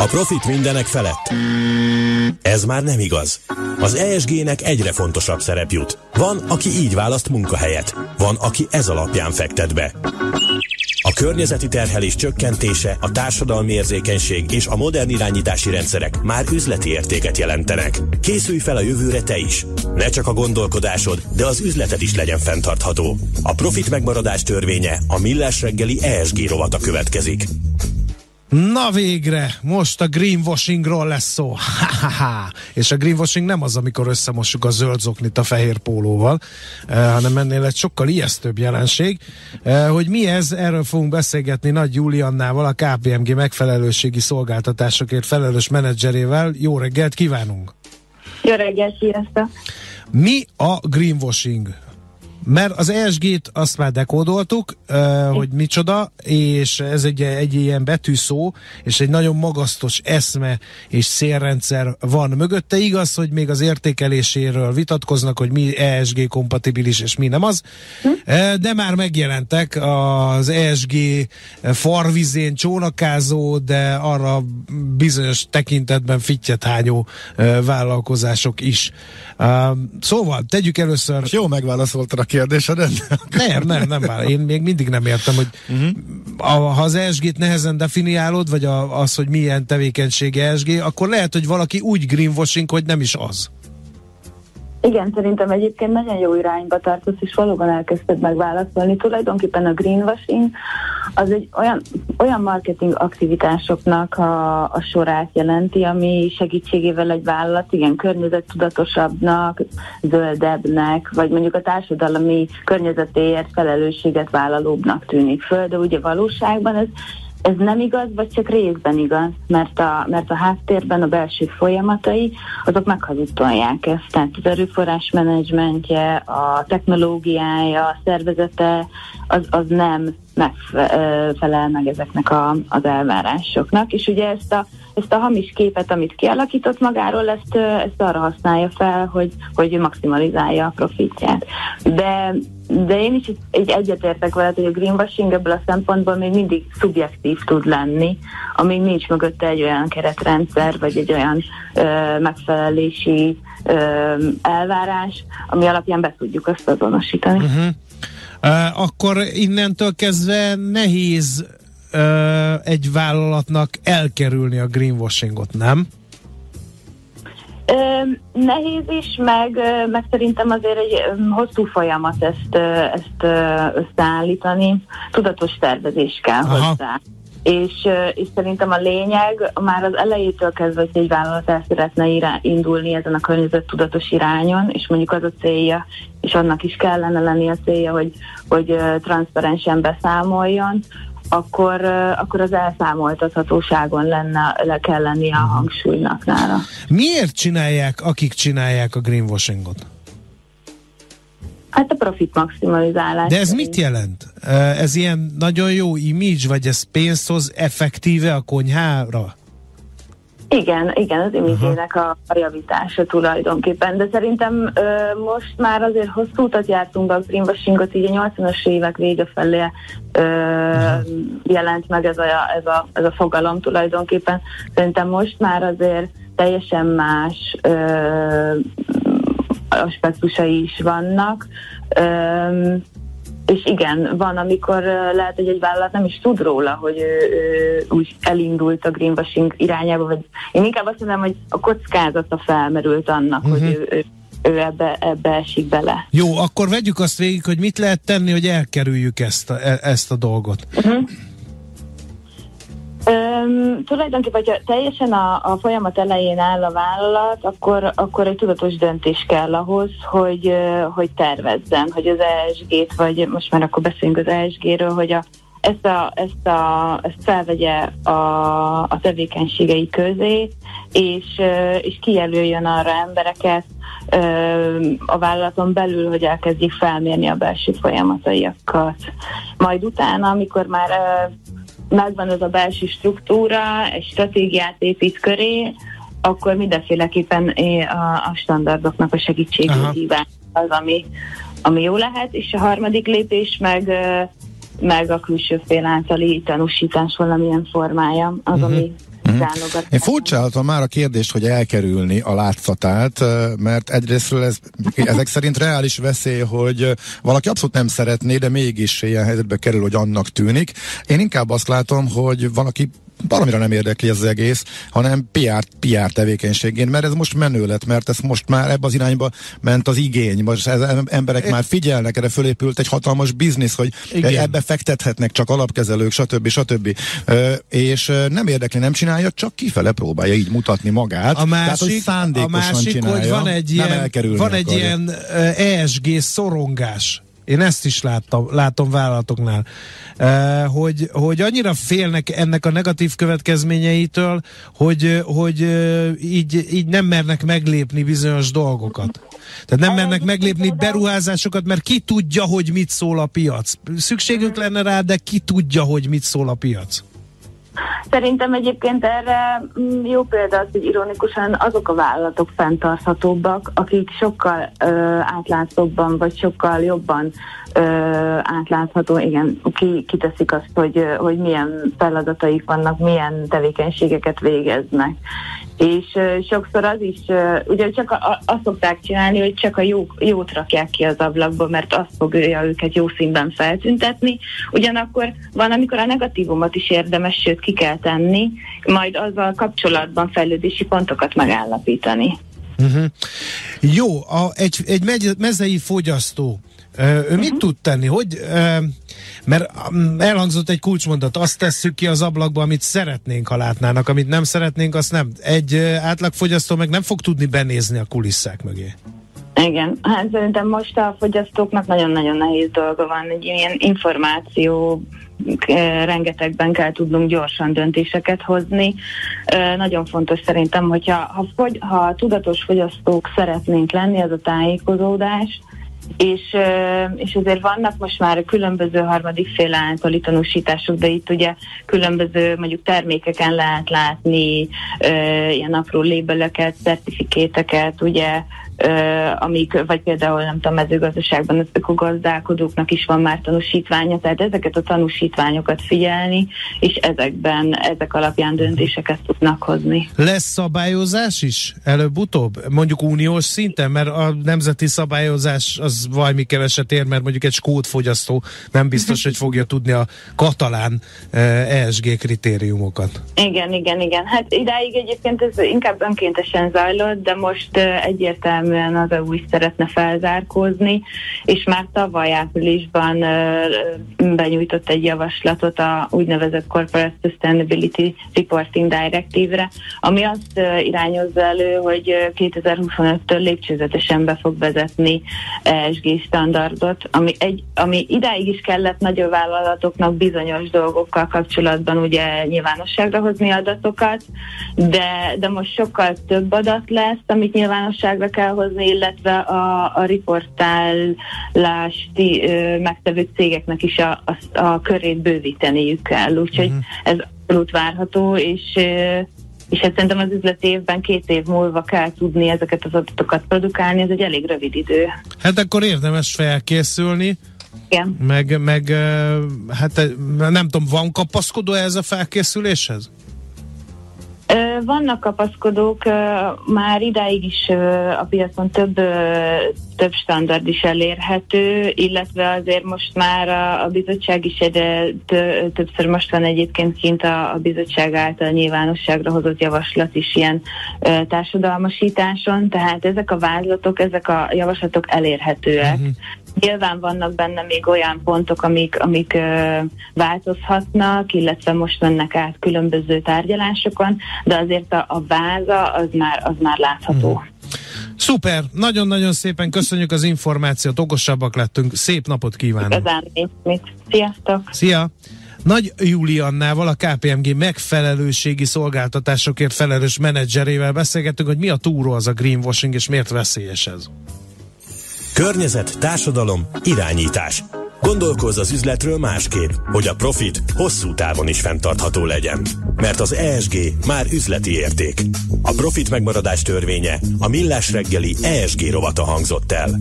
A profit mindenek felett. Ez már nem igaz. Az ESG-nek egyre fontosabb szerep jut. Van, aki így választ munkahelyet. Van, aki ez alapján fektet be. A környezeti terhelés csökkentése, a társadalmi érzékenység és a modern irányítási rendszerek már üzleti értéket jelentenek. Készülj fel a jövőre te is. Ne csak a gondolkodásod, de az üzleted is legyen fenntartható. A profit megmaradás törvénye, a millás reggeli ESG rovata következik. Na végre, most a greenwashingról lesz szó. Ha-ha-ha. És a greenwashing nem az, amikor összemossuk a zöld zoknit a fehér pólóval, eh, hanem ennél egy sokkal ijesztőbb jelenség. Eh, hogy mi ez, erről fogunk beszélgetni Nagy Juliannával, a KPMG megfelelőségi szolgáltatásokért felelős menedzserével. Jó reggelt kívánunk! Jó reggelt, sziasztok! Mi a greenwashing? Mert az ESG-t azt már dekódoltuk, hogy micsoda, és ez egy, egy ilyen betűszó, és egy nagyon magasztos eszme és szélrendszer van mögötte. Igaz, hogy még az értékeléséről vitatkoznak, hogy mi ESG kompatibilis és mi nem az, de már megjelentek az ESG farvizén csónakázó, de arra bizonyos tekintetben fittyet vállalkozások is. Szóval, tegyük először... Jó megválaszoltad kérdésedet. Nem, nem, nem vár. Én még mindig nem értem, hogy uh-huh. a, ha az ESG-t nehezen definiálod, vagy a, az, hogy milyen tevékenység ESG, akkor lehet, hogy valaki úgy greenwashing, hogy nem is az. Igen, szerintem egyébként nagyon jó irányba tartasz, és valóban elkezdted megválaszolni. Tulajdonképpen a greenwashing az egy olyan, olyan marketing aktivitásoknak a, a sorát jelenti, ami segítségével egy vállalat igen környezettudatosabbnak, zöldebbnek, vagy mondjuk a társadalmi környezetéért felelősséget vállalóbbnak tűnik föl, de ugye valóságban ez ez nem igaz, vagy csak részben igaz, mert a, mert a háttérben a belső folyamatai, azok meghazudtolják ezt. Tehát az erőforrás menedzsmentje, a technológiája, a szervezete, az, az nem megfelel meg ezeknek a, az elvárásoknak. És ugye ezt a, ezt a hamis képet, amit kialakított magáról, ezt, ezt arra használja fel, hogy, hogy maximalizálja a profitját. De de én is egy egyetértek veled, hogy a greenwashing ebből a szempontból még mindig szubjektív tud lenni, amíg nincs mögötte egy olyan keretrendszer, vagy egy olyan ö, megfelelési ö, elvárás, ami alapján be tudjuk azt azonosítani. Uh-huh. Uh, akkor innentől kezdve nehéz uh, egy vállalatnak elkerülni a greenwashingot, nem? Nehéz is, meg, meg szerintem azért egy hosszú folyamat ezt, ezt összeállítani. Tudatos tervezés kell Aha. hozzá. És, és szerintem a lényeg már az elejétől kezdve, hogy egy vállalat el szeretne irá, indulni ezen a környezettudatos irányon, és mondjuk az a célja, és annak is kellene lenni a célja, hogy, hogy transzparensen beszámoljon, akkor, akkor az elszámoltathatóságon lenne, le kell lenni a mhm. hangsúlynak nála. Miért csinálják, akik csinálják a greenwashingot? Hát a profit maximalizálás. De ez mit jelent? Ez ilyen nagyon jó image, vagy ez pénzt hoz effektíve a konyhára? Igen, igen, az imidzsének a, a javítása tulajdonképpen, de szerintem ö, most már azért hosszú utat jártunk be a greenwashingot, így a 80-as évek vége felé ö, jelent meg ez a, ez, a, ez a fogalom tulajdonképpen. Szerintem most már azért teljesen más ö, aspektusai is vannak. Ö, és igen, van, amikor lehet, hogy egy vállalat nem is tud róla, hogy ő, ő úgy elindult a greenwashing irányába, vagy én inkább azt mondom, hogy a kockázata felmerült annak, uh-huh. hogy mhm. ő, ő ő ebbe, ebbe esik bele. Jó, akkor vegyük azt végig, hogy mit lehet tenni, hogy elkerüljük ezt a, e, ezt a dolgot. Uh-huh. Üm, tulajdonképpen, hogyha teljesen a, a folyamat elején áll a vállalat, akkor, akkor egy tudatos döntés kell ahhoz, hogy, hogy tervezzen, hogy az ESG-t, vagy most már akkor beszélünk az ESG-ről, hogy a, ezt, a, ezt, a, ezt felvegye a, a tevékenységei közé, és, és kijelöljön arra embereket a vállalaton belül, hogy elkezdjék felmérni a belső folyamataiakat. Majd utána, amikor már megvan az a belső struktúra, egy stratégiát épít köré, akkor mindenféleképpen a, a standardoknak a segítségét hívás az, ami, ami jó lehet, és a harmadik lépés meg, meg a külső fél általi tanúsítás valamilyen formája, az, uh-huh. ami uh-huh. Én furcsáltam már a kérdést, hogy elkerülni a látszatát, mert egyrésztről ez, ezek szerint reális veszély, hogy valaki abszolút nem szeretné, de mégis ilyen helyzetbe kerül, hogy annak tűnik. Én inkább azt látom, hogy valaki valamire nem érdekli ez az egész, hanem PR, PR tevékenységén, mert ez most menő lett, mert ez most már ebbe az irányba ment az igény, most ez, emberek é. már figyelnek, erre fölépült egy hatalmas biznisz, hogy Igen. ebbe fektethetnek csak alapkezelők, stb. stb. Ö, és nem érdekli, nem csinálja, csak kifele próbálja így mutatni magát. A másik, Tehát, hogy a másik csinálja, hogy van egy ilyen, van egy ilyen ESG szorongás én ezt is láttam, látom vállalatoknál, uh, hogy, hogy annyira félnek ennek a negatív következményeitől, hogy, hogy uh, így, így nem mernek meglépni bizonyos dolgokat. Tehát nem mernek meglépni beruházásokat, mert ki tudja, hogy mit szól a piac. Szükségünk lenne rá, de ki tudja, hogy mit szól a piac. Szerintem egyébként erre mm, jó példa az, hogy ironikusan azok a vállalatok fenntarthatóbbak, akik sokkal átlátszóbban, vagy sokkal jobban ö, átlátható, igen, ki, kiteszik azt, hogy, hogy milyen feladataik vannak, milyen tevékenységeket végeznek és uh, sokszor az is, uh, ugye csak a, a, azt szokták csinálni, hogy csak a jó, jót rakják ki az ablakba, mert azt fogja őket jó színben feltüntetni, ugyanakkor van, amikor a negatívumot is érdemes, sőt ki kell tenni, majd azzal kapcsolatban fejlődési pontokat megállapítani. Uh-huh. Jó, a, egy, egy mezei fogyasztó ő uh-huh. mit tud tenni? Hogy, mert elhangzott egy kulcsmondat, azt tesszük ki az ablakba, amit szeretnénk, ha látnának, amit nem szeretnénk, azt nem. Egy átlagfogyasztó meg nem fog tudni benézni a kulisszák mögé. Igen, hát szerintem most a fogyasztóknak nagyon-nagyon nehéz dolga van, egy ilyen információ rengetegben kell tudnunk gyorsan döntéseket hozni. Nagyon fontos szerintem, hogyha ha, fogy, ha tudatos fogyasztók szeretnénk lenni, az a tájékozódás, és, és azért vannak most már különböző harmadik fél általi tanúsítások, de itt ugye különböző mondjuk termékeken lehet látni ilyen apró lébeleket, certifikéteket, ugye amik, vagy például nem tudom, mezőgazdaságban az ökogazdálkodóknak is van már tanúsítványa, tehát ezeket a tanúsítványokat figyelni, és ezekben, ezek alapján döntéseket tudnak hozni. Lesz szabályozás is előbb-utóbb? Mondjuk uniós szinten, mert a nemzeti szabályozás az valami keveset ér, mert mondjuk egy skót fogyasztó nem biztos, hogy fogja tudni a katalán ESG kritériumokat. Igen, igen, igen. Hát idáig egyébként ez inkább önkéntesen zajlott, de most egyértelmű egyértelműen az EU is szeretne felzárkózni, és már tavaly áprilisban benyújtott egy javaslatot a úgynevezett Corporate Sustainability Reporting Directive-re, ami azt irányozza elő, hogy 2025-től lépcsőzetesen be fog vezetni ESG standardot, ami, egy, ami idáig is kellett nagyobb vállalatoknak bizonyos dolgokkal kapcsolatban ugye nyilvánosságra hozni adatokat, de, de most sokkal több adat lesz, amit nyilvánosságra kell hozni, illetve a, a riportálást megtevő cégeknek is a, a, a körét bővíteniük kell. Úgyhogy uh-huh. ez abszolút várható, és és hát szerintem az üzleti évben két év múlva kell tudni ezeket az adatokat produkálni, ez egy elég rövid idő. Hát akkor érdemes felkészülni. Igen. Meg, meg hát nem tudom, van kapaszkodó ez a felkészüléshez? Vannak kapaszkodók, már idáig is a piacon több, több standard is elérhető, illetve azért most már a, bizottság is egyre többször most van egyébként kint a bizottság által nyilvánosságra hozott javaslat is ilyen társadalmasításon, tehát ezek a vázlatok, ezek a javaslatok elérhetőek. Uh-huh. Nyilván vannak benne még olyan pontok, amik, amik ö, változhatnak, illetve most mennek át különböző tárgyalásokon, de azért a, a váza az már, az már látható. Mm. Szuper, nagyon-nagyon szépen köszönjük az információt, okosabbak lettünk, szép napot kívánok! Igazán mit. Sziasztok! Szia! Nagy Juliannával, a KPMG megfelelőségi szolgáltatásokért felelős menedzserével beszélgettünk, hogy mi a túró az a greenwashing, és miért veszélyes ez. Környezet, társadalom, irányítás. Gondolkozz az üzletről másképp, hogy a profit hosszú távon is fenntartható legyen. Mert az ESG már üzleti érték. A profit megmaradás törvénye a millás reggeli ESG rovata hangzott el.